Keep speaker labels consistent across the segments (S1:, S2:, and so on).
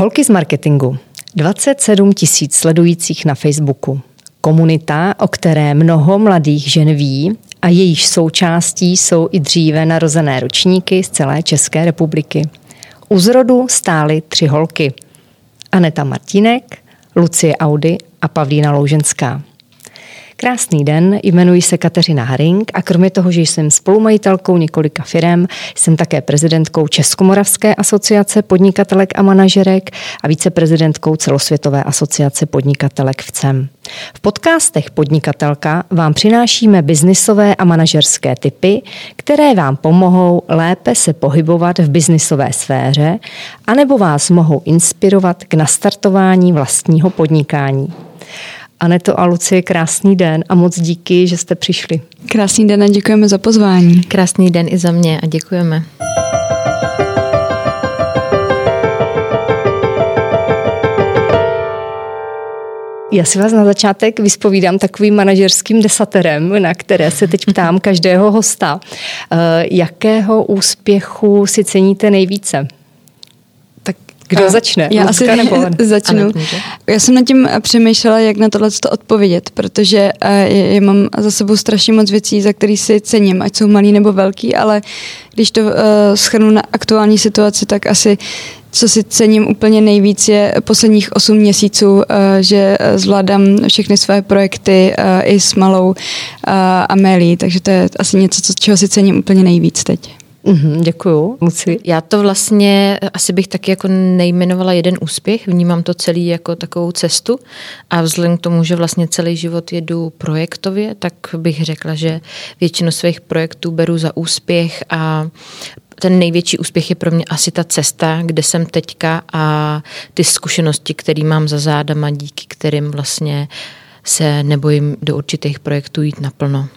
S1: Holky z marketingu. 27 tisíc sledujících na Facebooku. Komunita, o které mnoho mladých žen ví a jejíž součástí jsou i dříve narozené ročníky z celé České republiky. U zrodu stály tři holky. Aneta Martínek, Lucie Audy a Pavlína Louženská. Krásný den, jmenuji se Kateřina Haring a kromě toho, že jsem spolumajitelkou několika firm, jsem také prezidentkou Českomoravské asociace podnikatelek a manažerek a viceprezidentkou celosvětové asociace podnikatelek v CEM. V podcastech Podnikatelka vám přinášíme biznisové a manažerské typy, které vám pomohou lépe se pohybovat v biznisové sféře anebo vás mohou inspirovat k nastartování vlastního podnikání. Aneto a Lucie, krásný den a moc díky, že jste přišli.
S2: Krásný den a děkujeme za pozvání.
S3: Krásný den i za mě a děkujeme.
S1: Já si vás na začátek vyspovídám takovým manažerským desaterem, na které se teď ptám každého hosta. Eh, jakého úspěchu si ceníte nejvíce? Kdo a začne?
S2: Já asi nebo začnu. Já jsem nad tím přemýšlela, jak na tohle odpovědět, protože uh, já mám za sebou strašně moc věcí, za který si cením, ať jsou malý nebo velký, ale když to uh, schrnu na aktuální situaci, tak asi co si cením úplně nejvíc je posledních 8 měsíců, uh, že zvládám všechny své projekty i s malou Amélí, takže to je asi něco, co, čeho si cením úplně nejvíc teď.
S1: Mm-hmm, děkuju. Luci.
S3: Já to vlastně asi bych taky jako nejmenovala jeden úspěch, vnímám to celý jako takovou cestu a vzhledem k tomu, že vlastně celý život jedu projektově, tak bych řekla, že většinu svých projektů beru za úspěch a ten největší úspěch je pro mě asi ta cesta, kde jsem teďka a ty zkušenosti, které mám za zádama, díky kterým vlastně se nebojím do určitých projektů jít naplno.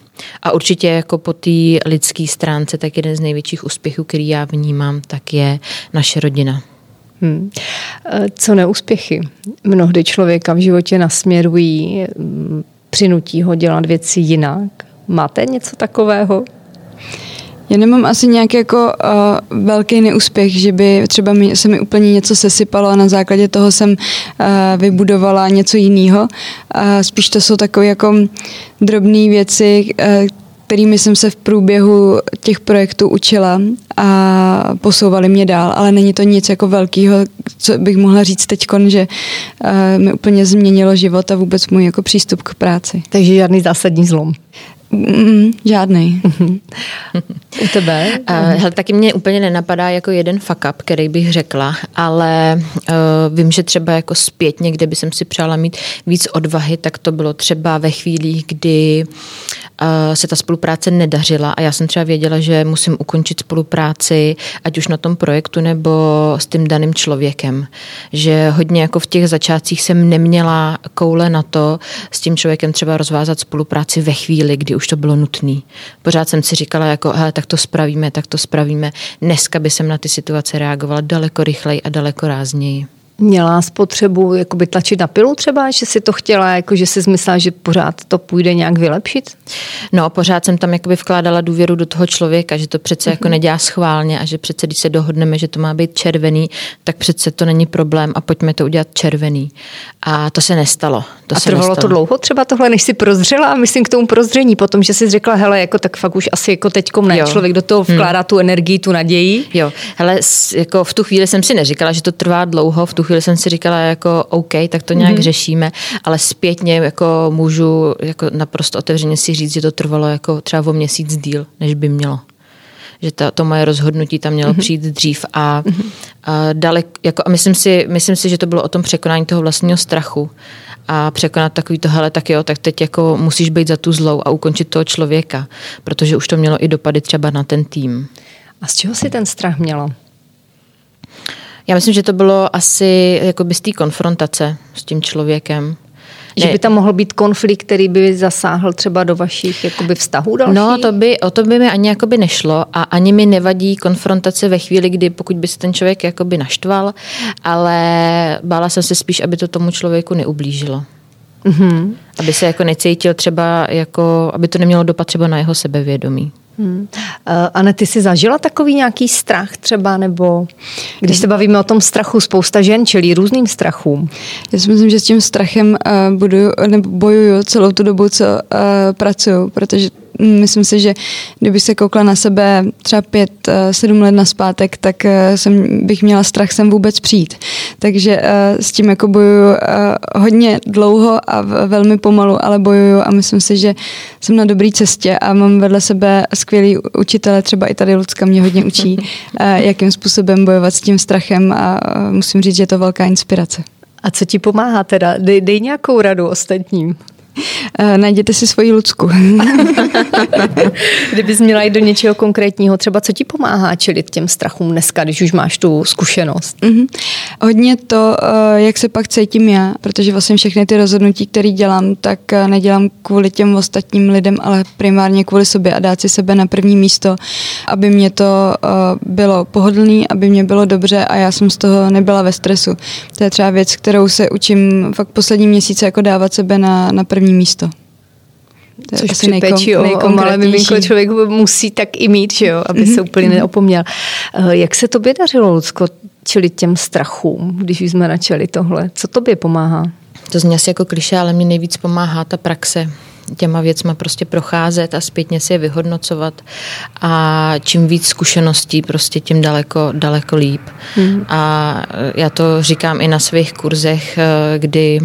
S3: A určitě jako po té lidské stránce, tak jeden z největších úspěchů, který já vnímám, tak je naše rodina. Hmm.
S1: E, co neúspěchy? Mnohdy člověka v životě nasměrují, přinutí ho dělat věci jinak. Máte něco takového?
S2: Já nemám asi nějaký jako uh, velký neúspěch, že by třeba mi, se mi úplně něco sesypalo a na základě toho jsem uh, vybudovala něco jiného. Uh, spíš to jsou takové jako drobné věci, uh, kterými jsem se v průběhu těch projektů učila a posouvali mě dál, ale není to nic jako velkého, co bych mohla říct teď, že uh, mi úplně změnilo život a vůbec můj jako přístup k práci.
S1: Takže žádný zásadní zlom.
S2: Mm, žádný.
S1: U tebe?
S3: Uh, hele, taky mě úplně nenapadá jako jeden fuck up, který bych řekla, ale uh, vím, že třeba jako zpětně, kde by jsem si přála mít víc odvahy, tak to bylo třeba ve chvílích, kdy uh, se ta spolupráce nedařila a já jsem třeba věděla, že musím ukončit spolupráci, ať už na tom projektu nebo s tím daným člověkem. Že hodně jako v těch začátcích jsem neměla koule na to s tím člověkem třeba rozvázat spolupráci ve chvíli, kdy už to bylo nutné. Pořád jsem si říkala, jako, hele, tak to spravíme, tak to spravíme. Dneska by jsem na ty situace reagovala daleko rychleji a daleko rázněji.
S1: Měla spotřebu jakoby tlačit na pilu třeba, že si to chtěla, jako že si zmyslela, že pořád to půjde nějak vylepšit?
S3: No, pořád jsem tam jakoby vkládala důvěru do toho člověka, že to přece mm-hmm. jako mhm. nedělá schválně a že přece, když se dohodneme, že to má být červený, tak přece to není problém a pojďme to udělat červený. A to se nestalo. To
S1: a
S3: se
S1: trvalo
S3: nestalo.
S1: to dlouho třeba tohle, než si prozřela a myslím k tomu prozření potom, že jsi řekla, hele, jako tak fakt už asi jako teďkom ne. Jo. Člověk do toho hmm. vkládá hmm. tu energii, tu naději.
S3: Jo, hele, jako v tu chvíli jsem si neříkala, že to trvá dlouho, v tu chvíli jsem si říkala, jako OK, tak to nějak mm-hmm. řešíme, ale zpětně jako můžu jako naprosto otevřeně si říct, že to trvalo jako třeba o měsíc díl, než by mělo že to, to moje rozhodnutí tam mělo mm-hmm. přijít dřív a, mm-hmm. a dalek, jako, a myslím si, myslím si, že to bylo o tom překonání toho vlastního strachu a překonat takový to, hele, tak jo, tak teď jako musíš být za tu zlou a ukončit toho člověka, protože už to mělo i dopady třeba na ten tým.
S1: A z čeho si ten strach mělo?
S3: Já myslím, že to bylo asi jako z té konfrontace s tím člověkem.
S1: Že by tam mohl být konflikt, který by zasáhl třeba do vašich jakoby vztahů dalších?
S3: No, to by, o to by mi ani jakoby nešlo a ani mi nevadí konfrontace ve chvíli, kdy pokud by se ten člověk jakoby naštval, ale bála jsem se spíš, aby to tomu člověku neublížilo. Mm-hmm. Aby se jako necítil třeba, jako, aby to nemělo dopad třeba na jeho sebevědomí.
S1: Hmm. Ane, ty jsi zažila takový nějaký strach třeba, nebo když se bavíme o tom strachu, spousta žen čelí různým strachům.
S2: Já si myslím, že s tím strachem uh, buduju, nebo bojuju celou tu dobu, co uh, pracuju, protože myslím si, že kdyby se koukla na sebe třeba pět, eh, sedm let na zpátek, tak eh, jsem, bych měla strach sem vůbec přijít. Takže eh, s tím jako bojuju hodně dlouho a velmi pomalu, ale bojuju a myslím si, že jsem na dobré cestě a mám vedle sebe skvělý učitele, třeba i tady Lucka mě hodně učí, jakým způsobem bojovat s tím strachem a musím říct, že je to velká inspirace.
S1: A co ti pomáhá teda? Dej, dej nějakou radu ostatním.
S2: Eh, najděte si svoji Lucku.
S1: Kdybys měla jít do něčeho konkrétního, třeba co ti pomáhá čelit těm strachům dneska, když už máš tu zkušenost? Mm-hmm.
S2: Hodně to, eh, jak se pak cítím já, protože vlastně všechny ty rozhodnutí, které dělám, tak eh, nedělám kvůli těm ostatním lidem, ale primárně kvůli sobě a dát si sebe na první místo, aby mě to bylo pohodlný, aby mě bylo dobře a já jsem z toho nebyla ve stresu. To je třeba věc, kterou se učím fakt poslední měsíce jako dávat sebe na, na první první místo.
S1: To Což při péči o, o malé miminko člověk musí tak i mít, že jo, aby mm-hmm. se mhm, úplně mm-hmm. neopomněl. Eh, jak se tobě dařilo, Lucko, čelit těm strachům, když jsme načali tohle? Co tobě pomáhá?
S3: To zní asi jako kliše, ale mi nejvíc pomáhá ta praxe těma věcma prostě procházet a zpětně si je vyhodnocovat a čím víc zkušeností, prostě tím daleko, daleko líp. Mm. A já to říkám i na svých kurzech, kdy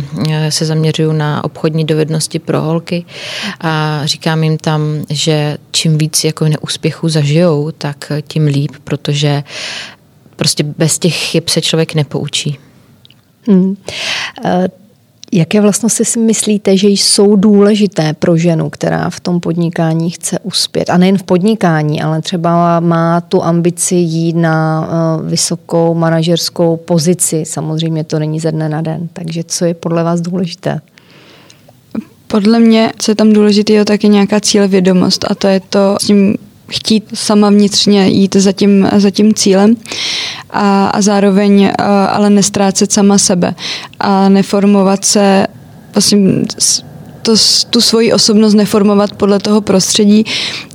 S3: se zaměřuju na obchodní dovednosti pro holky a říkám jim tam, že čím víc jako neúspěchů zažijou, tak tím líp, protože prostě bez těch chyb se člověk nepoučí. Hmm.
S1: Jaké vlastnosti si myslíte, že jsou důležité pro ženu, která v tom podnikání chce uspět? A nejen v podnikání, ale třeba má tu ambici jít na eh, vysokou manažerskou pozici. Samozřejmě to není ze dne na den. Takže co je podle vás důležité?
S2: Podle mě, co je tam důležité, je taky nějaká cílevědomost a to je to s tím chtít sama vnitřně jít za tím, za tím cílem a, a zároveň a, ale nestrácet sama sebe a neformovat se vlastně to, tu svoji osobnost neformovat podle toho prostředí,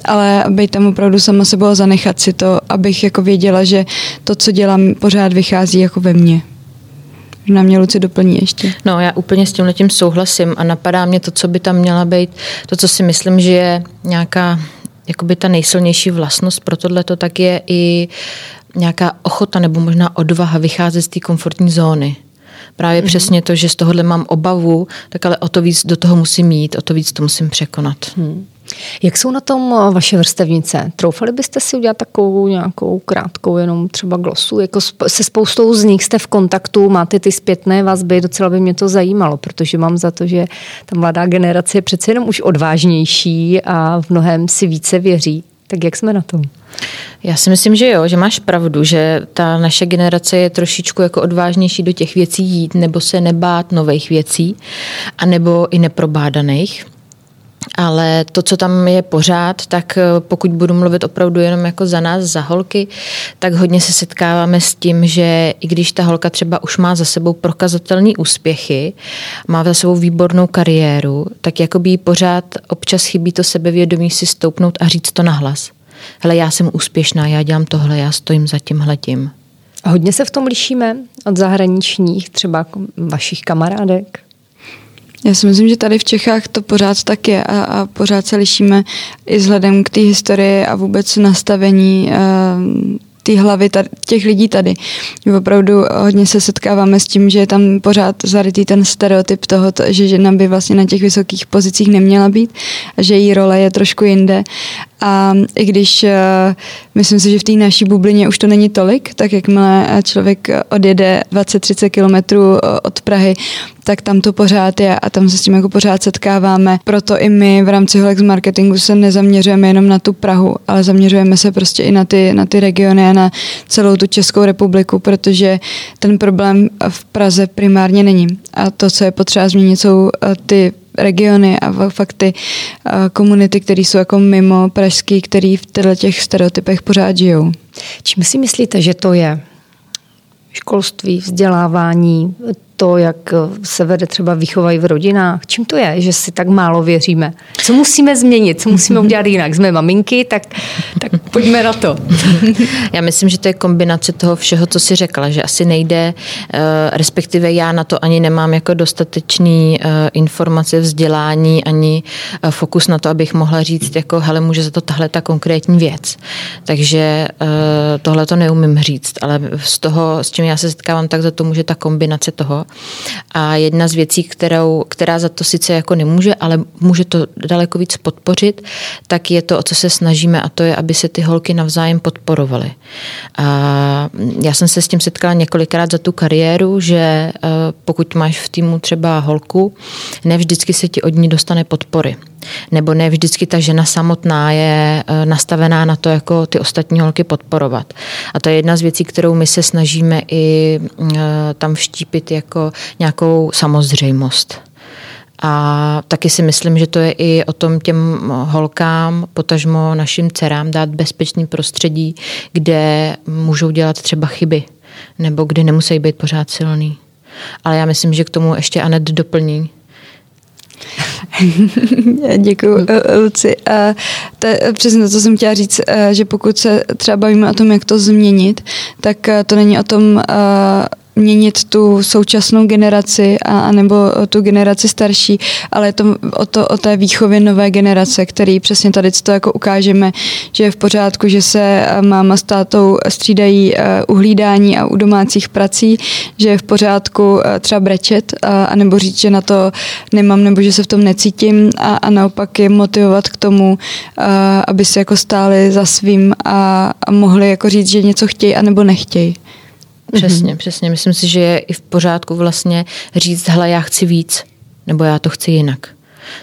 S2: ale být tam opravdu sama sebou a zanechat si to, abych jako věděla, že to, co dělám, pořád vychází jako ve mně. Na mě Luci doplní ještě.
S3: No, já úplně s tím letím souhlasím a napadá mě to, co by tam měla být, to, co si myslím, že je nějaká jakoby ta nejsilnější vlastnost pro tohleto, tak je i nějaká ochota nebo možná odvaha vycházet z té komfortní zóny. Právě mm-hmm. přesně to, že z tohohle mám obavu, tak ale o to víc do toho musím mít, o to víc to musím překonat. Hmm.
S1: Jak jsou na tom eh, vaše vrstevnice? Troufali byste si udělat takovou nějakou krátkou jenom třeba glosu? Jako se spoustou z nich jste v kontaktu, máte ty zpětné vazby, docela by mě to zajímalo, protože mám za to, že ta mladá generace je přece jenom už odvážnější a v mnohem si více věří. Tak jak jsme na tom?
S3: Já si myslím, že jo, že máš pravdu, že ta naše generace je trošičku jako odvážnější do těch věcí jít, nebo se nebát nových věcí, anebo i neprobádaných. Ale to, co tam je pořád, tak eh, pokud budu mluvit opravdu jenom jako za nás, za holky, tak hodně se setkáváme s tím, že i když ta holka třeba už má za sebou prokazatelné úspěchy, má za sebou výbornou kariéru, tak jako by pořád občas chybí to sebevědomí si stoupnout a říct to nahlas. Hele, já jsem úspěšná, já dělám tohle, já stojím za tím hledím.
S1: Hodně se v tom lišíme od zahraničních, třeba vašich kamarádek?
S2: Já si myslím, že tady v Čechách to pořád tak je a, a pořád se lišíme i vzhledem k té historii a vůbec nastavení uh, ty hlavy tady, těch lidí tady. Opravdu hodně se setkáváme s tím, že je tam pořád zarytý ten stereotyp toho, že žena by vlastně na těch vysokých pozicích neměla být a že její role je trošku jinde. A i když uh, myslím si, že v té naší bublině už to není tolik, tak jakmile člověk odjede 20-30 kilometrů od Prahy, tak tam to pořád je a tam se s tím jako pořád setkáváme. Proto i my v rámci Holex marketingu se nezaměřujeme jenom na tu Prahu, ale zaměřujeme se prostě i na ty, na ty regiony a na celou tu Českou republiku, protože ten problém v Praze primárně není. A to, co je potřeba změnit, jsou eh, ty regiony a fakt ty eh, komunity, které jsou jako mimo pražský, který v těchto těch stereotypech pořád žijou.
S1: Čím si myslíte, že to je? Školství, vzdělávání, to, jak se vede třeba výchovají v rodinách? Čím to je, že si tak málo věříme? Co musíme změnit? Co musíme udělat jinak? Jsme maminky, tak, tak pojďme na to.
S3: Já myslím, že to je kombinace toho všeho, co si řekla, že asi nejde, eh, respektive já na to ani nemám jako dostatečný eh, informace, vzdělání, ani eh, fokus na to, abych mohla říct, jako hele, může za to tahle ta konkrétní věc. Takže tohle to neumím říct, ale z toho, s čím já se setkávám, tak za to může ta kombinace toho. A jedna z věcí, kterou, která za to sice jako nemůže, ale může to daleko víc podpořit, tak je to, o co se snažíme a to je, aby se ty holky navzájem podporovaly. A já jsem se s tím setkala několikrát za tu kariéru, že eh, pokud máš v týmu třeba holku, ne vždycky se ti od ní dostane podpory. Nebo ne vždycky ta žena samotná je eh, nastavená na to, jako ty ostatní holky podporovat. A to je jedna z věcí, kterou my se snažíme i eh, tam vštípit jako nějakou samozřejmost. A taky si myslím, že to je i o tom těm holkám, potažmo našim dcerám dát bezpečný prostředí, kde můžou dělat třeba chyby, nebo kde nemusí být pořád silný. Ale já myslím, že k tomu ještě Anet doplní.
S2: Děkuji, Luci. A to je přesně to, co jsem chtěla říct, že pokud se třeba bavíme o tom, jak to změnit, tak to není o tom měnit tu současnou generaci a, a nebo tu generaci starší, ale je to o, to o té výchově nové generace, který přesně tady to jako ukážeme, že je v pořádku, že se máma s tátou střídají u hlídání a u domácích prací, že je v pořádku třeba brečet a, a nebo říct, že na to nemám nebo že se v tom necítím a, a naopak je motivovat k tomu, a, aby se jako stáli za svým a, a mohli jako říct, že něco chtějí a nebo nechtějí.
S3: Přesně, mm-hmm. přesně. Myslím si, že je i v pořádku vlastně říct, hele, já chci víc, nebo já to chci jinak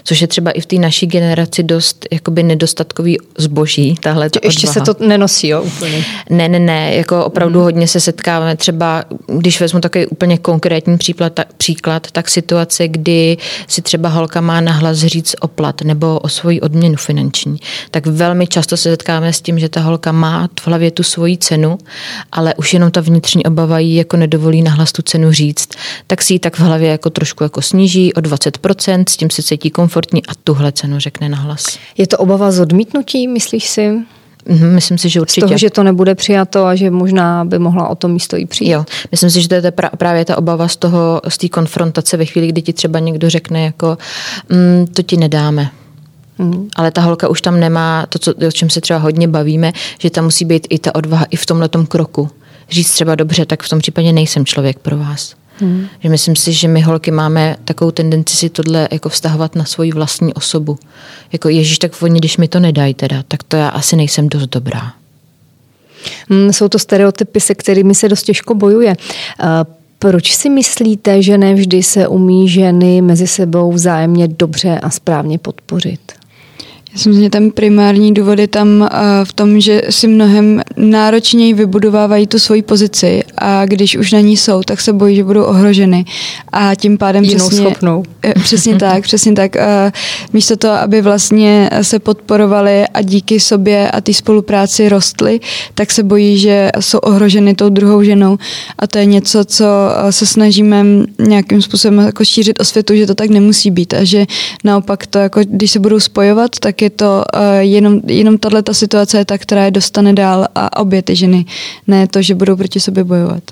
S3: což je třeba i v té naší generaci dost jakoby nedostatkový zboží. Tahle
S1: ta Ještě se to nenosí, jo, úplně?
S3: Ne, ne, ne, jako opravdu hmm. hodně se setkáváme třeba, když vezmu takový úplně konkrétní příklad, tak, příklad, tak situace, kdy si třeba holka má nahlas říct o plat nebo o svoji odměnu finanční, tak velmi často se setkáváme s tím, že ta holka má v hlavě tu svoji cenu, ale už jenom ta vnitřní obava jí jako nedovolí nahlas tu cenu říct, tak si ji tak v hlavě jako trošku jako sníží o 20%, s tím se cítí komfortní a tuhle cenu řekne nahlas.
S1: Je to obava z odmítnutí, myslíš si?
S3: Mhm, myslím si, že určitě.
S1: Z toho, že to nebude přijato a že možná by mohla o to místo i přijít.
S3: Jo, myslím si, že to je právě ta obava z toho, z té konfrontace ve chvíli, kdy ti třeba někdo řekne jako mm, to ti nedáme. Mm. Ale ta holka už tam nemá to, co, o čem se třeba hodně bavíme, že tam musí být i ta odvaha i v tomhle kroku. Říct třeba dobře, tak v tom případě nejsem člověk pro vás. Hmm. Že myslím si, že my holky máme takovou tendenci si tohle jako vztahovat na svoji vlastní osobu. Jako Ježíš, tak oni, když mi to nedají teda, tak to já asi nejsem dost dobrá.
S1: Hmm, jsou to stereotypy, se kterými se dost těžko bojuje. Proč si myslíte, že nevždy se umí ženy mezi sebou vzájemně dobře a správně podpořit?
S2: Já si myslím, že ten primární důvod je tam eh, v tom, že si mnohem náročněji vybudovávají tu svoji pozici a když už na ní jsou, tak se bojí, že budou ohroženy a tím pádem
S1: Jinou přesně, schopnou.
S2: Eh, přesně tak, přesně tak. Eh, místo toho, aby vlastně se podporovali a díky sobě a té spolupráci rostly, tak se bojí, že jsou ohroženy tou druhou ženou a to je něco, co se snažíme nějakým způsobem jako šířit o světu, že to tak nemusí být a že naopak to, jako, když se budou spojovat, tak je to uh, jenom, jenom tahle ta situace je ta, která je dostane dál a obě ty ženy, ne to, že budou proti sobě bojovat.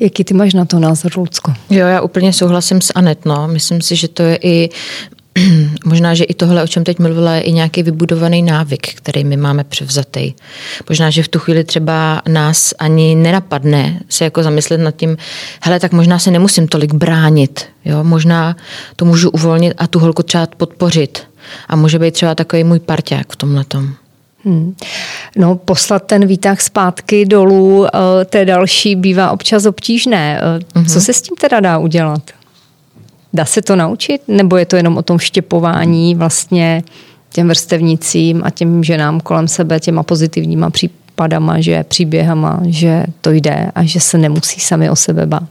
S1: Jaký ty máš na to názor, Lucko?
S3: Jo, já úplně souhlasím s Anet, no. Myslím si, že to je i Možná, že i tohle, o čem teď mluvila, je i nějaký vybudovaný návyk, který my máme převzatý. Možná, že v tu chvíli třeba nás ani nenapadne se jako zamyslet nad tím, hele, tak možná se nemusím tolik bránit, jo? možná to můžu uvolnit a tu holku třeba podpořit. A může být třeba takový můj parťák v tomhle tom. Hmm.
S1: No, poslat ten výtah zpátky dolů, eh, té další bývá občas obtížné. Uh-huh. Co se s tím teda dá udělat? Dá se to naučit? Nebo je to jenom o tom štěpování vlastně těm vrstevnicím a těm ženám kolem sebe, těma pozitivníma případama, že příběhama, že to jde a že se nemusí sami o sebe bát?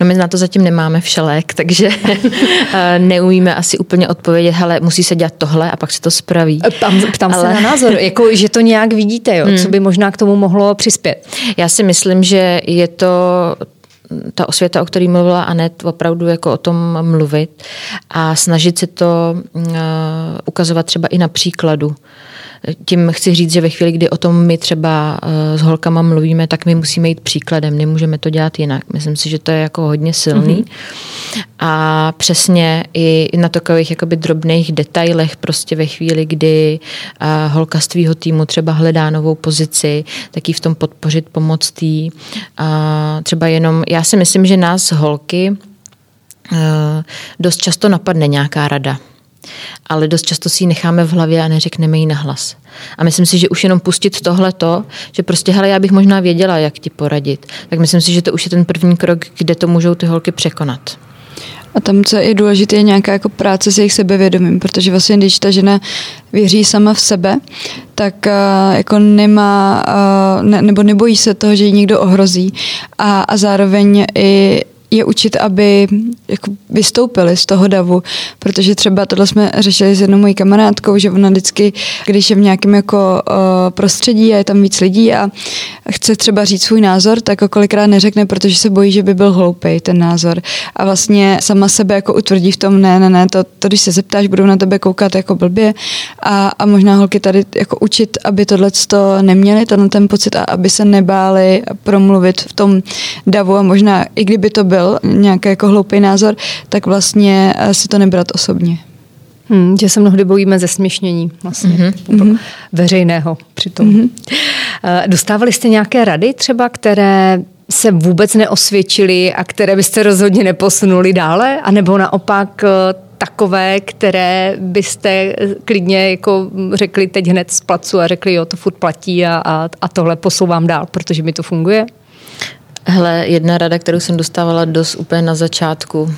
S3: No my na to zatím nemáme všelek, takže eh, neumíme asi úplně odpovědět, ale musí se dělat tohle a pak se to spraví.
S1: Ptám, ptám ale... se na názor, jako, že to nějak vidíte, jo? Hmm. co by možná k tomu mohlo přispět.
S3: Já si myslím, že je to ta osvěta, o které mluvila Anet, opravdu jako o tom mluvit a snažit se to uh, ukazovat třeba i na příkladu. Tím chci říct, že ve chvíli, kdy o tom my třeba eh, s holkama mluvíme, tak my musíme jít příkladem, nemůžeme to dělat jinak. Myslím si, že to je jako hodně silný. Mm-hmm. A přesně i na takových jakoby drobných detailech, prostě ve chvíli, kdy eh, holka z tvýho týmu třeba hledá novou pozici, tak ji v tom podpořit, pomoct jí. A třeba jenom, já si myslím, že nás holky eh, dost často napadne nějaká rada ale dost často si ji necháme v hlavě a neřekneme ji nahlas. A myslím si, že už jenom pustit tohleto, že prostě, hele, já bych možná věděla, jak ti poradit, tak myslím si, že to už je ten první krok, kde to můžou ty holky překonat.
S2: A tam, co je důležité, je nějaká jako práce s jejich sebevědomím, protože vlastně, když ta žena věří sama v sebe, tak uh, jako nemá, uh, ne, nebo nebojí se toho, že ji někdo ohrozí a, a zároveň i je učit, aby jako vystoupili z toho davu, protože třeba tohle jsme řešili s jednou mojí kamarádkou, že ona vždycky, když je v nějakém jako uh, prostředí a je tam víc lidí a chce třeba říct svůj názor, tak ho kolikrát neřekne, protože se bojí, že by byl hloupý ten názor. A vlastně sama sebe jako utvrdí v tom, ne, ne, ne, to, to když se zeptáš, budou na tebe koukat jako blbě a, a možná holky tady jako učit, aby tohle to neměli, tenhle ten pocit a aby se nebáli promluvit v tom davu a možná i kdyby to byl byl nějaký jako hloupý názor, tak vlastně eh, si to nebrat osobně.
S1: Hmm, že se mnohdy bojíme ze směšnění vlastně mm-hmm. veřejného přitom. Mm-hmm. Dostávali jste nějaké rady třeba, které se vůbec neosvědčily a které byste rozhodně neposunuli dále? A nebo naopak eh, takové, které byste klidně jako řekli teď hned z placu a řekli, jo, to furt platí a, a, a tohle posouvám dál, protože mi to funguje?
S3: Hele, jedna rada, kterou jsem dostávala dost úplně na začátku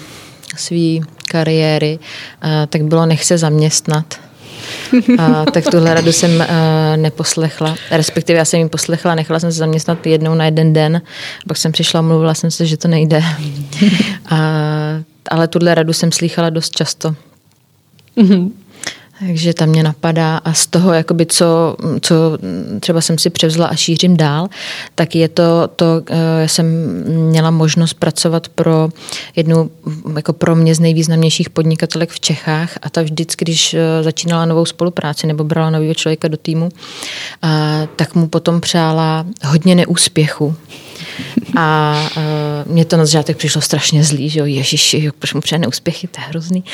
S3: své kariéry, tak bylo nech se zaměstnat. A, tak tuhle radu jsem uh, neposlechla. Respektive já jsem ji poslechla, nechala jsem se zaměstnat jednou na jeden den, pak jsem přišla a mluvila jsem se, že to nejde. A, ale tuhle radu jsem slýchala dost často. Mm-hmm. Takže tam mě napadá a z toho, jakoby co, co třeba jsem si převzla a šířím dál, tak je to, to já jsem měla možnost pracovat pro jednu jako pro mě z nejvýznamnějších podnikatelek v Čechách a ta vždycky, když eh, začínala novou spolupráci nebo brala nového člověka do týmu, tak mu potom přála hodně neúspěchu. A uh, mě to na začátek přišlo strašně zlý, že jo, ježiši, proč mu přeje neúspěchy, to je hrozný.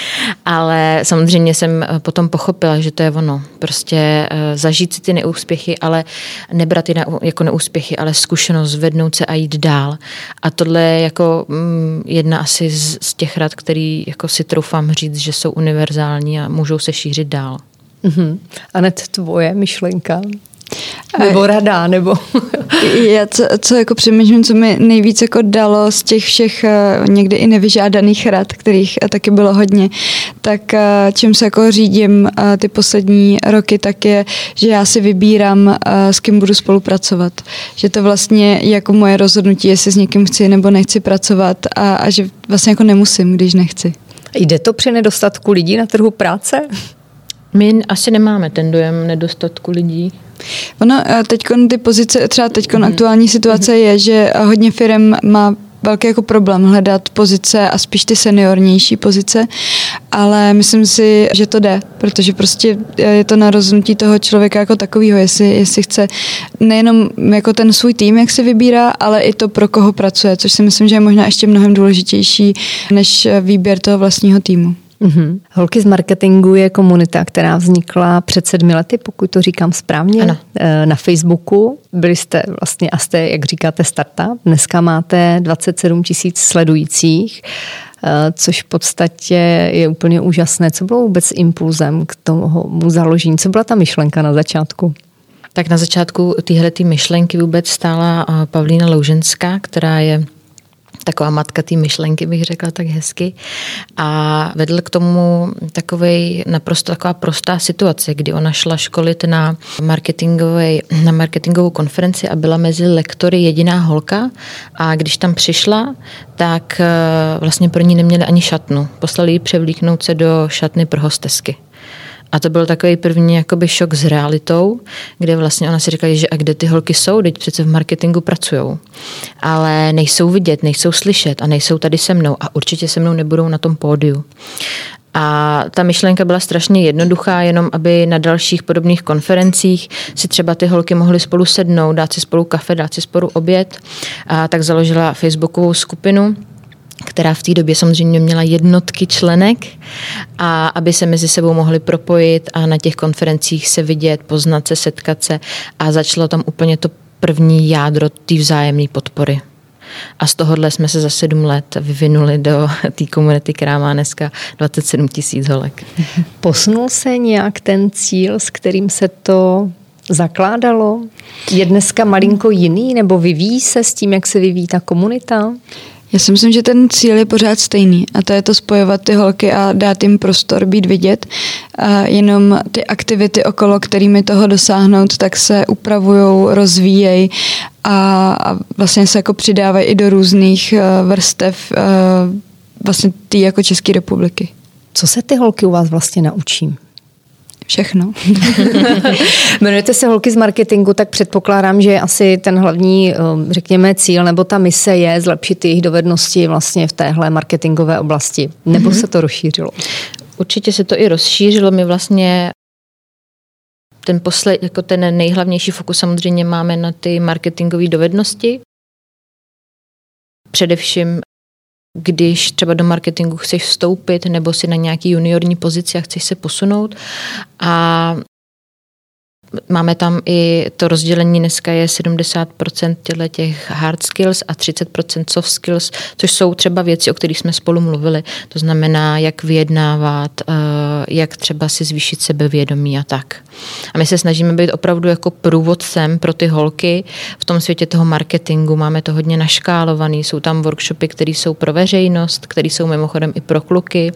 S3: Ale samozřejmě jsem potom pochopila, že to je ono. Prostě uh, zažít si ty neúspěchy, ale nebrat je na, jako neúspěchy, ale zkušenost, zvednout se a jít dál. A tohle je jako um, jedna asi z, z těch rad, který jako si troufám říct, že jsou univerzální a můžou se šířit dál.
S1: Mm-hmm. Anet, tvoje myšlenka? Nebo rada, nebo...
S2: Já co, co jako přemýšlím, co mi nejvíc jako dalo z těch všech eh, někdy i nevyžádaných rad, kterých eh, taky bylo hodně, tak eh, čím se jako řídím ty poslední roky, tak je, že já si vybírám, s kým budu spolupracovat. Že to vlastně jako moje rozhodnutí, jestli s někým chci nebo nechci pracovat a, a že vlastně jako nemusím, když nechci.
S1: Jde to při nedostatku lidí na trhu práce?
S3: My asi nemáme ten dojem nedostatku lidí.
S2: Ono eh, teď ty pozice, třeba teď mm. aktuální situace mm. je, že hodně firm má velký jako problém hledat pozice a spíš ty seniornější pozice, ale myslím si, že to jde, protože prostě je to na rozhodnutí toho člověka jako takového, jestli, jestli chce nejenom jako ten svůj tým, jak si vybírá, ale i to, pro koho pracuje, což si myslím, že je možná ještě mnohem důležitější než výběr toho vlastního týmu.
S1: Mm-hmm. Holky z marketingu je komunita, která vznikla před sedmi lety, pokud to říkám správně, ano. Eh, na Facebooku. Byli jste vlastně a jste, jak říkáte, startup. Dneska máte 27 tisíc sledujících, eh, což v podstatě je úplně úžasné. Co bylo vůbec impulzem k tomu založení? Co byla ta myšlenka na začátku?
S3: Tak na začátku téhle myšlenky vůbec stála eh, Pavlína Louženská, která je taková matka té myšlenky, bych řekla tak hezky. A vedl k tomu takovej naprosto taková prostá situace, kdy ona šla školit na, na marketingovou konferenci a byla mezi lektory jediná holka a když tam přišla, tak eh, vlastně pro ní neměli ani šatnu. Poslali ji převlíknout se do šatny pro hostesky. A to byl takový první jakoby šok s realitou, kde vlastně ona si říkala, že a kde ty holky jsou, teď přece v marketingu pracují. Ale nejsou vidět, nejsou slyšet a nejsou tady se mnou a určitě se mnou nebudou na tom pódiu. A ta myšlenka byla strašně jednoduchá, jenom aby na dalších podobných konferencích si třeba ty holky mohly spolu sednout, dát si spolu kafe, dát si spolu oběd. A tak založila facebookovou skupinu, která v té době samozřejmě měla jednotky členek a aby se mezi sebou mohli propojit a na těch konferencích se vidět, poznat se, setkat se a začalo tam úplně to první jádro té vzájemné podpory. A z tohohle jsme se za sedm let vyvinuli do té komunity, která má dneska 27 tisíc holek.
S1: Posunul se nějak ten cíl, s kterým se to zakládalo? Je dneska malinko jiný nebo vyvíjí se s tím, jak se vyvíjí ta komunita?
S2: Já si myslím, že ten cíl je pořád stejný a to je to spojovat ty holky a dát jim prostor být vidět. A jenom ty aktivity okolo, kterými toho dosáhnout, tak se upravují, rozvíjejí a, a vlastně se jako přidávají i do různých uh, vrstev uh, vlastně ty jako České republiky.
S1: Co se ty holky u vás vlastně naučí?
S2: Všechno.
S1: Jmenujete se holky z marketingu, tak předpokládám, že asi ten hlavní, um, řekněme, cíl nebo ta mise je zlepšit jejich dovednosti vlastně v téhle marketingové oblasti. Nebo mm-hmm. se to rozšířilo?
S3: Určitě se to i rozšířilo. My vlastně ten, posled, jako ten nejhlavnější fokus samozřejmě máme na ty marketingové dovednosti. Především když třeba do marketingu chceš vstoupit nebo si na nějaký juniorní pozici a chceš se posunout. A Máme tam i to rozdělení, dneska je 70% těchto těch hard skills a 30% soft skills, což jsou třeba věci, o kterých jsme spolu mluvili. To znamená, jak vyjednávat, eh, jak třeba si zvýšit sebevědomí a tak. A my se snažíme být opravdu jako průvodcem pro ty holky v tom světě toho marketingu. Máme to hodně naškálovaný, jsou tam workshopy, které jsou pro veřejnost, které jsou mimochodem i pro kluky.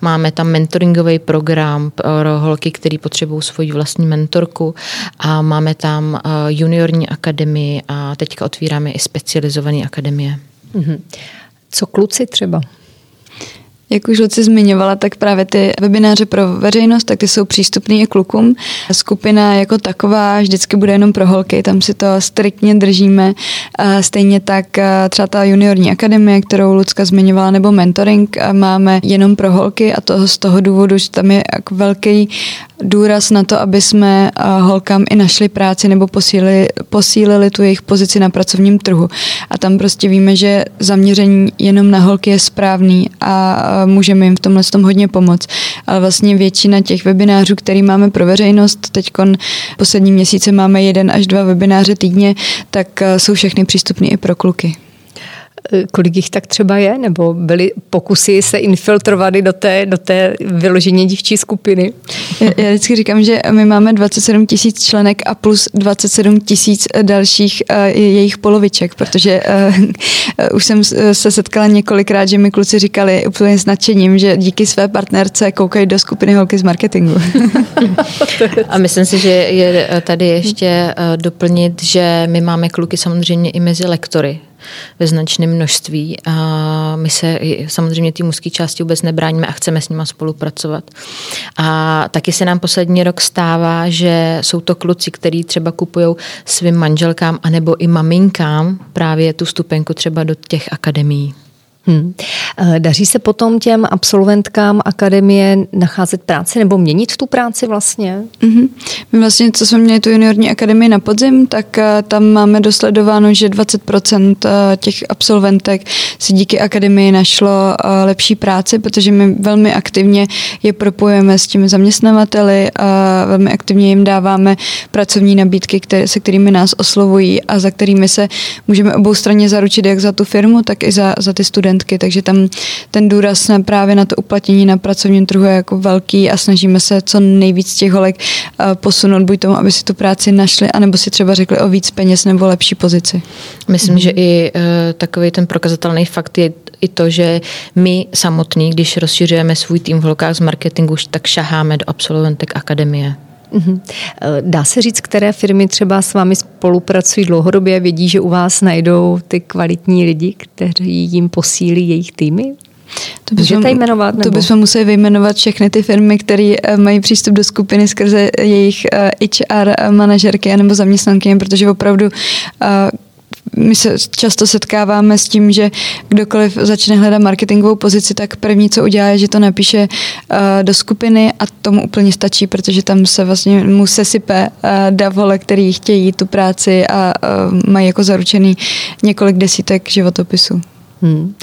S3: Máme tam mentoringový program pro holky, které potřebují svoji vlastní mentorku a máme tam eh, juniorní akademii a teďka otvíráme i specializované akademie. Mm-hmm.
S1: Co kluci třeba?
S2: Jak už Luci zmiňovala, tak právě ty webináře pro veřejnost, tak ty jsou přístupné i klukům. Skupina jako taková vždycky bude jenom pro holky, tam si to striktně držíme. Stejně tak třeba ta juniorní akademie, kterou Lucka zmiňovala, nebo mentoring máme jenom pro holky a to z toho důvodu, že tam je jako velký důraz na to, aby jsme holkám i našli práci nebo posílili, posílili tu jejich pozici na pracovním trhu. A tam prostě víme, že zaměření jenom na holky je správný a můžeme jim v tomhle tom hodně pomoct. Ale vlastně většina těch webinářů, který máme pro veřejnost, teď poslední měsíce máme jeden až dva webináře týdně, tak jsou všechny přístupné i pro kluky.
S1: Eh, kolik jich tak třeba je, nebo byly pokusy se infiltrovat do té, do té vyloženě dívčí skupiny?
S2: Já, já vždycky říkám, že my máme 27 tisíc členek a plus 27 tisíc dalších uh, jejich poloviček, protože uh, už jsem se setkala několikrát, že mi kluci říkali úplně s nadšením, že díky své partnerce koukají do skupiny holky z marketingu.
S3: a myslím si, že je tady ještě doplnit, že my máme kluky samozřejmě i mezi lektory ve značném množství a my se samozřejmě té mužské části vůbec nebráníme a chceme s nima spolupracovat. A taky se nám poslední rok stává, že jsou to kluci, kteří třeba kupují svým manželkám anebo i maminkám právě tu stupenku třeba do těch akademií.
S1: Hmm. Daří se potom těm absolventkám akademie nacházet práci nebo měnit tu práci vlastně?
S2: Mm-hmm. My vlastně, co jsme měli tu juniorní akademii na podzim, tak uh, tam máme dosledováno, že 20% eh, těch absolventek si díky akademii našlo lepší práci, protože my velmi aktivně je propojujeme s těmi zaměstnavateli a velmi aktivně jim dáváme pracovní nabídky, které, se kterými nás oslovují a za kterými se můžeme obou straně zaručit jak za tu firmu, tak i za, za ty studenty studentky, takže tam ten důraz na právě na to uplatnění na pracovním trhu je jako velký a snažíme se co nejvíc těch holek eh, posunout buď tomu, aby si tu práci našli, anebo si třeba řekli o víc peněz nebo lepší pozici.
S3: Myslím, mm. že i uh, takový ten prokazatelný fakt je i to, že my samotní, když rozšiřujeme svůj tým v holkách z marketingu, tak šaháme do absolventek akademie.
S1: Mhm. Eh, dá se říct, které firmy třeba s vámi spolupracují dlouhodobě, vědí, že u vás najdou ty kvalitní lidi, kteří jim posílí jejich týmy? To bychom, Můžete jmenovat? Nebo?
S2: To bychom museli vyjmenovat všechny ty firmy, které eh, mají přístup do skupiny skrze jejich HR manažerky nebo zaměstnanky, protože opravdu my se často setkáváme s tím, že kdokoliv začne hledat marketingovou pozici, tak první, co udělá, je, že to napíše uh, do skupiny a tomu úplně stačí, protože tam se vlastně mu sesype uh, davole, který chtějí tu práci a uh, mají jako zaručený několik desítek životopisů. Hmm.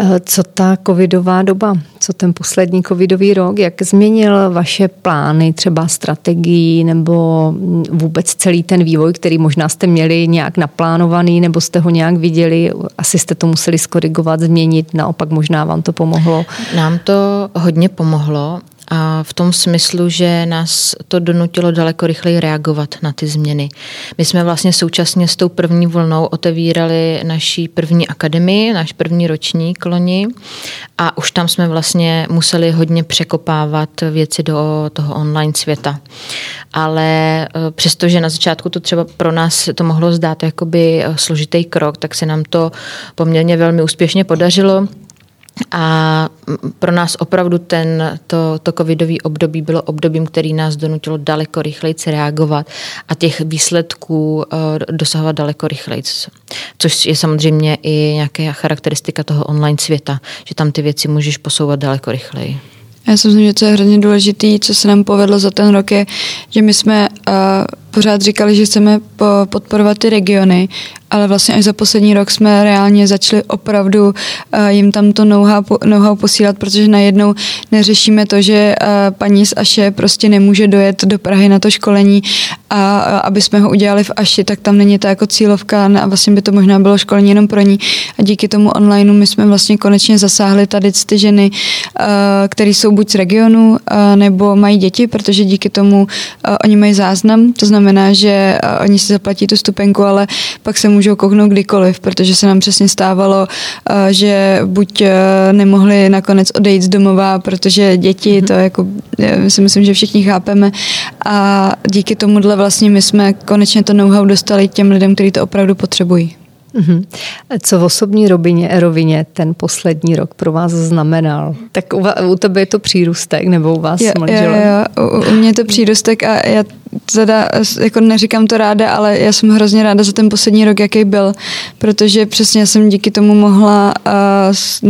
S1: Eh, co ta covidová doba, co ten poslední covidový rok, jak změnil vaše plány, třeba strategii nebo vůbec celý ten vývoj, který možná jste měli nějak naplánovaný nebo jste ho nějak viděli, asi jste to museli skorigovat, změnit, naopak možná vám to pomohlo?
S3: Nám to hodně pomohlo a v tom smyslu, že nás to donutilo daleko rychleji reagovat na ty změny. My jsme vlastně současně s tou první vlnou otevírali naší první akademii, náš první ročník loni a už tam jsme vlastně museli hodně překopávat věci do toho online světa. Ale e, přestože na začátku to třeba pro nás to mohlo zdát jakoby e, složitý krok, tak se nám to poměrně velmi úspěšně podařilo. A pro nás opravdu ten, to, to covidový období bylo obdobím, který nás donutilo daleko rychleji reagovat a těch výsledků uh, dosahovat daleko rychleji. Což je samozřejmě i nějaká charakteristika toho online světa, že tam ty věci můžeš posouvat daleko rychleji.
S2: Já si myslím, že co je hrozně důležité, co se nám povedlo za ten rok, je, že my jsme uh, pořád říkali, že chceme podporovat ty regiony ale vlastně až za poslední rok jsme reálně začali opravdu uh, jim tam to know-how, know-how posílat, protože najednou neřešíme to, že uh, paní z Aše prostě nemůže dojet do Prahy na to školení a aby jsme ho udělali v Aši, tak tam není to jako cílovka a vlastně by to možná bylo školení jenom pro ní. A díky tomu onlineu my jsme vlastně konečně zasáhli tady ty ženy, uh, které jsou buď z regionu, nebo mají děti, protože díky tomu oni mají záznam, to znamená, že uh, oni si zaplatí tu stupenku, ale pak se můžou kouknout kdykoliv, protože se nám přesně stávalo, eh, že buď eh, nemohli nakonec odejít z domova, protože děti, mm-hmm. to jako, si myslím, že všichni chápeme a díky tomuhle vlastně my jsme konečně to know-how dostali těm lidem, kteří to opravdu potřebují.
S1: Mm-hmm. Co v osobní rovině, rovině ten poslední rok pro vás znamenal? Tak u, u tebe je to přírůstek nebo u vás
S2: jo,
S1: manželem?
S2: Jo, jo, u, u mě je to přírůstek a já teda, jako neříkám to ráda, ale já jsem hrozně ráda za ten poslední rok, jaký byl, protože přesně jsem díky tomu mohla uh,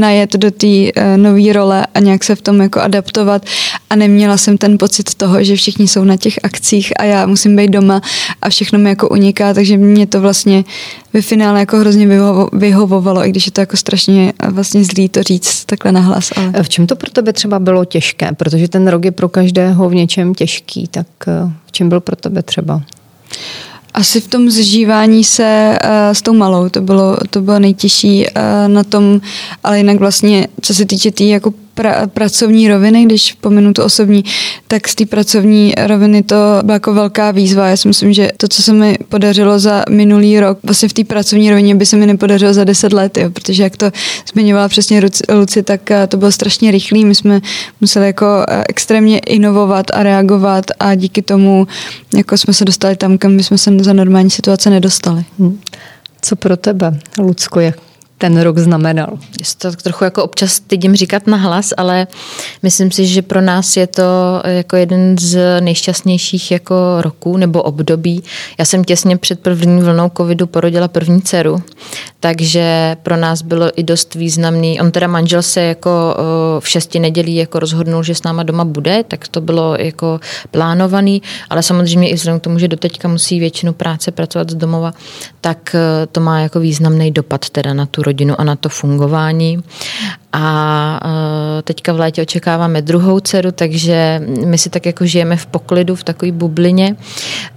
S2: najet do té uh, nové role a nějak se v tom jako adaptovat a neměla jsem ten pocit toho, že všichni jsou na těch akcích a já musím být doma a všechno mi jako uniká, takže mě to vlastně ve finále jako hrozně vyhovo, vyhovovalo, i když je to jako strašně vlastně zlý to říct takhle nahlas.
S1: Ale... V čem to pro tebe třeba bylo těžké? Protože ten rok je pro každého v něčem těžký, tak eh, v čem byl pro tebe třeba?
S2: Asi v tom zžívání se uh, s tou malou, to bylo, to bylo nejtěžší uh, na tom, ale jinak vlastně, co se týče té tý jako pra, pracovní roviny, když pominu tu osobní, tak z té pracovní roviny to byla jako velká výzva. Já si myslím, že to, co se mi podařilo za minulý rok, vlastně v té pracovní rovině by se mi nepodařilo za deset let, jo, protože jak to zmiňovala přesně Luci, tak eh, to bylo strašně rychlý. My jsme museli jako extrémně inovovat a reagovat a díky tomu jako jsme se dostali tam, kam jsme se za normální situace nedostali. Hmm.
S1: Co pro tebe, Lucko, jak ten rok znamenal.
S3: Je to trochu jako občas stydím říkat na hlas, ale myslím si, že pro nás je to jako jeden z nejšťastnějších jako roků nebo období. Já jsem těsně před první vlnou covidu porodila první dceru, takže pro nás bylo i dost významný. On teda manžel se jako v šesti nedělí jako rozhodnul, že s náma doma bude, tak to bylo jako plánovaný, ale samozřejmě i vzhledem k tomu, že doteďka musí většinu práce pracovat z domova, tak e, to má jako významný dopad teda na tu rodinu a na to fungování. A e, teďka v létě očekáváme druhou dceru, takže my si tak jako žijeme v poklidu, v takové bublině.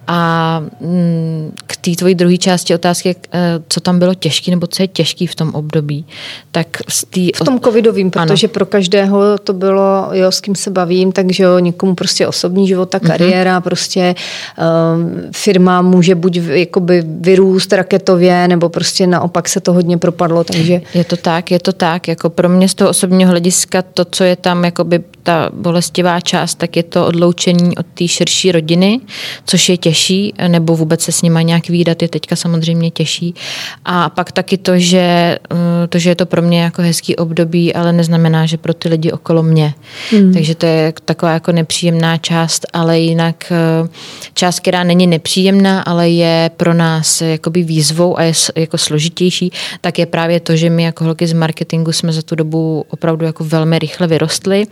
S3: A mm, k té tvojí druhé části otázky, e, co tam bylo těžké, nebo co je těžký v tom období, tak
S1: z tý, V tom covidovým, protože ano. pro každého to bylo, jo, s kým se bavím, takže jo, někomu prostě osobní život, mhm. kariéra, mm-hmm. prostě um, firma může buď jakoby vyrůst raketově, nebo prostě naopak se to hodně propadlo, takže...
S3: Je to tak, je to tak, jako pro mě z toho osobního hlediska to, co je tam jakoby ta bolestivá část, tak je to odloučení od té širší rodiny, což je těžší, nebo vůbec se s nima nějak výdat je teďka samozřejmě těžší. A pak taky to, že eh, to, že je to pro mě jako hezký období, ale neznamená, že pro ty lidi okolo mě. Hmm. Takže to je taková jako nepříjemná část, ale jinak eh, část, která není nepříjemná, ale je pro nás jakoby výzvou a je jako složitější, tak je právě to, že my jako holky z marketingu jsme za tu dobu opravdu jako velmi rychle vyrostly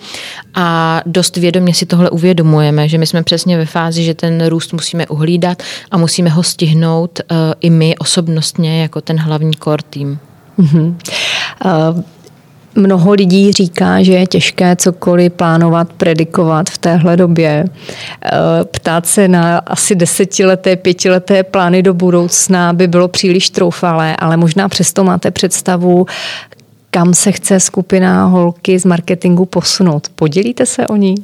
S3: a dost vědomě si tohle uvědomujeme, že my jsme přesně ve fázi, že ten růst musíme uhlídat a musíme ho stihnout uh, i my osobnostně jako ten hlavní core tým. Uh-huh.
S1: Uh, Mnoho lidí říká, že je těžké cokoliv plánovat, predikovat v téhle době. Eh, ptát se na asi desetileté, pětileté plány do budoucna by bylo příliš troufalé, ale možná přesto máte představu, kam se chce skupina holky z marketingu posunout. Podělíte se o ní?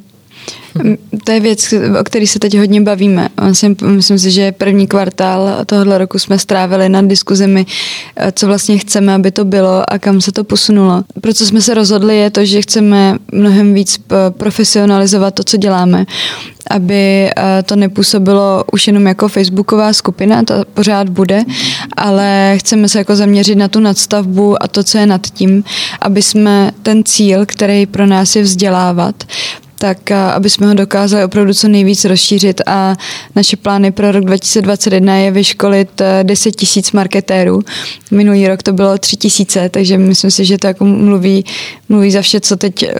S2: To je věc, o které se teď hodně bavíme. Myslím, myslím si, že první kvartál tohohle roku jsme strávili nad diskuzemi, co vlastně chceme, aby to bylo a kam se to posunulo. Pro co jsme se rozhodli je to, že chceme mnohem víc profesionalizovat to, co děláme aby to nepůsobilo už jenom jako facebooková skupina, to pořád bude, ale chceme se jako zaměřit na tu nadstavbu a to, co je nad tím, aby jsme ten cíl, který pro nás je vzdělávat, tak aby jsme ho dokázali opravdu co nejvíc rozšířit a naše plány pro rok 2021 je vyškolit 10 eh, tisíc marketérů. Minulý rok to bylo 3 tisíce, takže myslím si, že to jako mluví, mluví za vše, co teď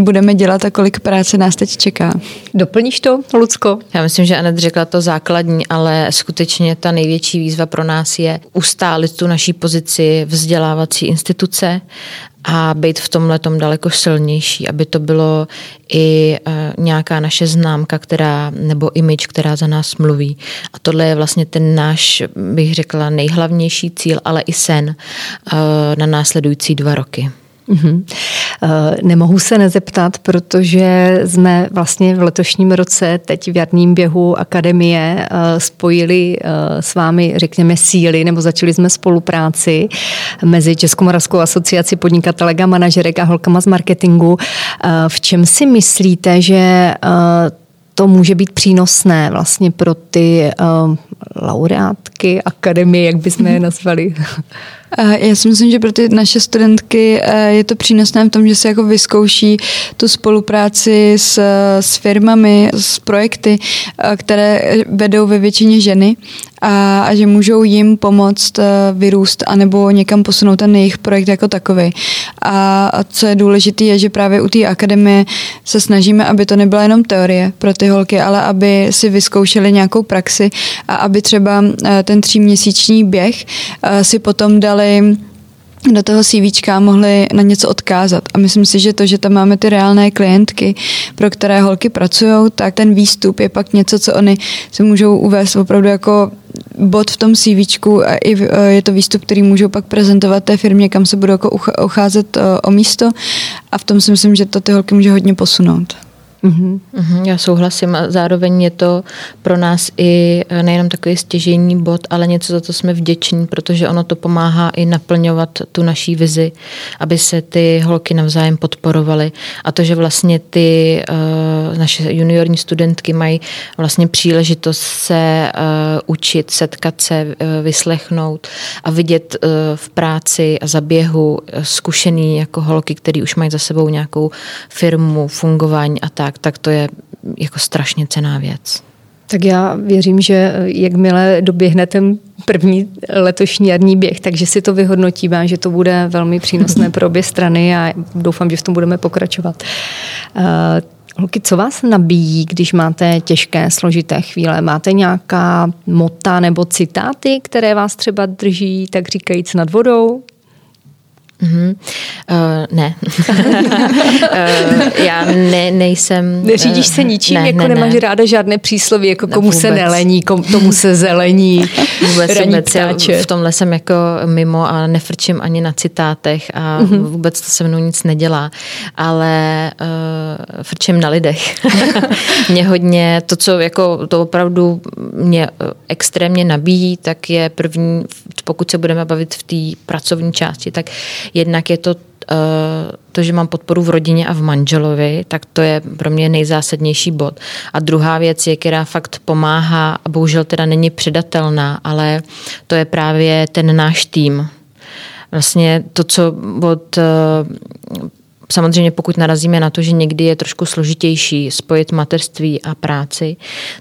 S2: budeme dělat a kolik práce nás teď čeká.
S1: Doplníš to, Lucko?
S3: Já myslím, že Anet řekla to základní, ale skutečně ta největší výzva pro nás je ustálit tu naší pozici vzdělávací instituce a být v tomhle tom daleko silnější, aby to bylo i e, nějaká naše známka, která, nebo image, která za nás mluví. A tohle je vlastně ten náš, bych řekla, nejhlavnější cíl, ale i sen e, na následující dva roky.
S1: Mm-hmm. Nemohu se nezeptat, protože jsme vlastně v letošním roce teď v jarním běhu akademie eh, spojili s vámi, řekněme, síly, nebo začali jsme spolupráci mezi Českomoravskou asociací podnikatelek a manažerek a holkama z marketingu. V čem si myslíte, že to může být přínosné vlastně pro ty laureátky akademie, jak bychom je nazvali?
S2: Já si myslím, že pro ty naše studentky eh, je to přínosné v tom, že se jako vyzkouší tu spolupráci s, s firmami, s projekty, eh, které vedou ve většině ženy a, a že můžou jim pomoct eh, vyrůst anebo někam posunout ten jejich projekt jako takový. A, a co je důležité, je, že právě u té akademie se snažíme, aby to nebyla jenom teorie pro ty holky, ale aby si vyzkoušeli nějakou praxi a aby třeba ten tříměsíční běh si potom dali mohli do toho CVčka mohli na něco odkázat. A myslím si, že to, že tam máme ty reálné klientky, pro které holky pracují, tak ten výstup je pak něco, co oni se můžou uvést opravdu jako bod v tom CVčku a i je to výstup, který můžou pak prezentovat té firmě, kam se budou jako ucházet eh, o místo a v tom si myslím, že to ty holky může hodně posunout.
S3: Mm-hmm. Já souhlasím a zároveň je to pro nás i eh, nejenom takový stěžení bod, ale něco, za to jsme vděční, protože ono to pomáhá i naplňovat tu naší vizi, aby se ty holky navzájem podporovaly. A to, že vlastně ty uh, naše juniorní studentky mají vlastně příležitost se uh, učit, setkat se, uh, vyslechnout a vidět uh, v práci a zaběhu zkušený jako holky, které už mají za sebou nějakou firmu, fungování a tak, tak to je jako strašně cená věc.
S1: Tak já věřím, že jakmile doběhne ten první letošní jarní běh, takže si to vyhodnotíme, že to bude velmi přínosné pro obě strany a doufám, že v tom budeme pokračovat. Holky, co vás nabíjí, když máte těžké, složité chvíle? Máte nějaká mota nebo citáty, které vás třeba drží, tak říkajíc, nad vodou?
S3: Mm-hmm. Uh, ne. uh, já ne, nejsem...
S1: Neřídíš se ničím, ne, jako ne, nemáš ne. ráda žádné přísloví, jako komu vůbec. se nelení, komu, tomu se zelení,
S3: vůbec, vůbec já v tomhle jsem jako mimo a nefrčím ani na citátech a mm-hmm. vůbec to se mnou nic nedělá, ale uh, frčím na lidech. mě hodně, to, co jako to opravdu mě extrémně nabíjí, tak je první, pokud se budeme bavit v té pracovní části, tak jednak je to to, že mám podporu v rodině a v manželovi, tak to je pro mě nejzásadnější bod. A druhá věc je, která fakt pomáhá a bohužel teda není předatelná, ale to je právě ten náš tým. Vlastně to, co od Samozřejmě pokud narazíme na to, že někdy je trošku složitější spojit mateřství a práci,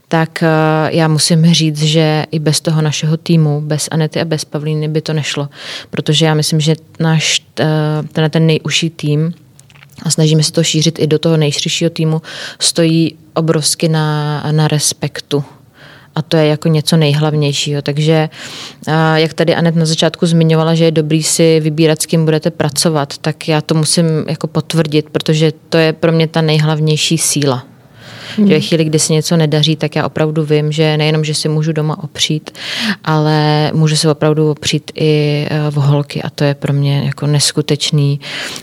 S3: tak eh, já musím říct, že i bez toho našeho týmu, bez Anety a bez Pavlíny by to nešlo. Protože já myslím, že náš eh, ten, ten nejužší tým a snažíme se to šířit i do toho nejširšího týmu, stojí obrovsky na, na respektu a to je jako něco nejhlavnějšího. Takže jak tady Anet na začátku zmiňovala, že je dobrý si vybírat, s kým budete pracovat, tak já to musím jako potvrdit, protože to je pro mě ta nejhlavnější síla. Hmm. Že ve chvíli, kdy se něco nedaří, tak já opravdu vím, že nejenom, že si můžu doma opřít, ale můžu se opravdu opřít i e, v holky a to je pro mě jako neskutečný,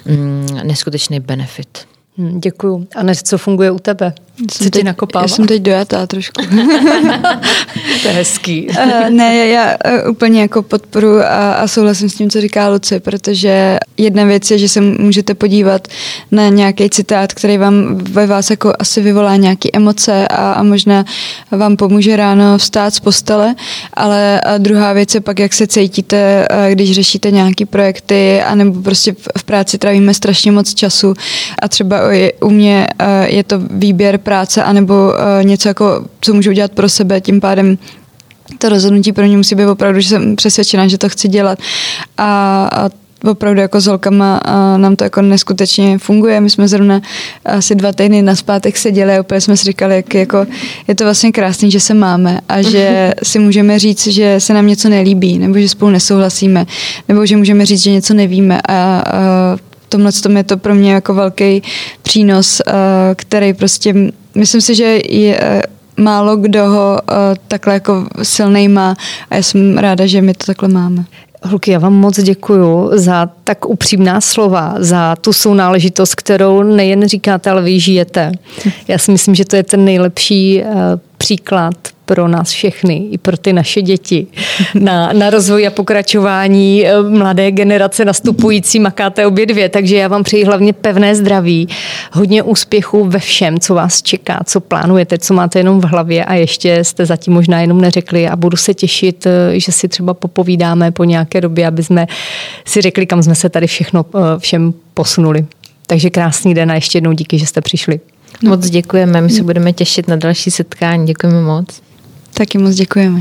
S3: mm, neskutečný benefit.
S1: Hmm, děkuju. A než co funguje u tebe?
S2: Co ti nakopává? Já jsem teď dojatá trošku.
S1: to je hezký.
S2: uh, ne, já, já uh, úplně jako podporu a, a souhlasím s tím, co říká Luci, protože jedna věc je, že se můžete podívat na nějaký citát, který vám ve vás jako asi vyvolá nějaké emoce a, a možná vám pomůže ráno vstát z postele, ale a druhá věc je pak, jak se cítíte, když řešíte nějaké projekty, anebo prostě v práci trávíme strašně moc času a třeba u mě je to výběr práce anebo uh, něco jako, co můžu udělat pro sebe, tím pádem to rozhodnutí pro ně musí být opravdu, že jsem přesvědčená, že to chci dělat. A, a opravdu jako s holkama a nám to jako neskutečně funguje. My jsme zrovna asi dva týdny na zpátek seděli a úplně jsme si říkali, jak jako je to vlastně krásný, že se máme a že si můžeme říct, že se nám něco nelíbí, nebo že spolu nesouhlasíme, nebo že můžeme říct, že něco nevíme a, a tomhle tom je to pro mě jako velký přínos, eh, který prostě, myslím si, že je eh, málo kdo ho eh, takhle jako silnej má a já jsem ráda, že my to takhle máme.
S1: Holky, já vám moc děkuju za tak upřímná slova, za tu sounáležitost, kterou nejen říkáte, ale vy žijete. Já si myslím, že to je ten nejlepší příklad pro nás všechny, i pro ty naše děti, na, na rozvoj a pokračování eh, mladé generace nastupující makáte obě dvě. Takže já vám přeji hlavně pevné zdraví, hodně úspěchů ve všem, co vás čeká, co plánujete, co máte jenom v hlavě a ještě jste zatím možná jenom neřekli a budu se těšit, eh, že si třeba popovídáme po nějaké době, aby jsme si řekli, kam jsme se tady všechno eh, všem posunuli. Takže krásný den a ještě jednou díky, že jste přišli.
S3: Moc děkujeme, my se budeme těšit na další setkání. Děkujeme moc.
S2: Taky moc děkujeme.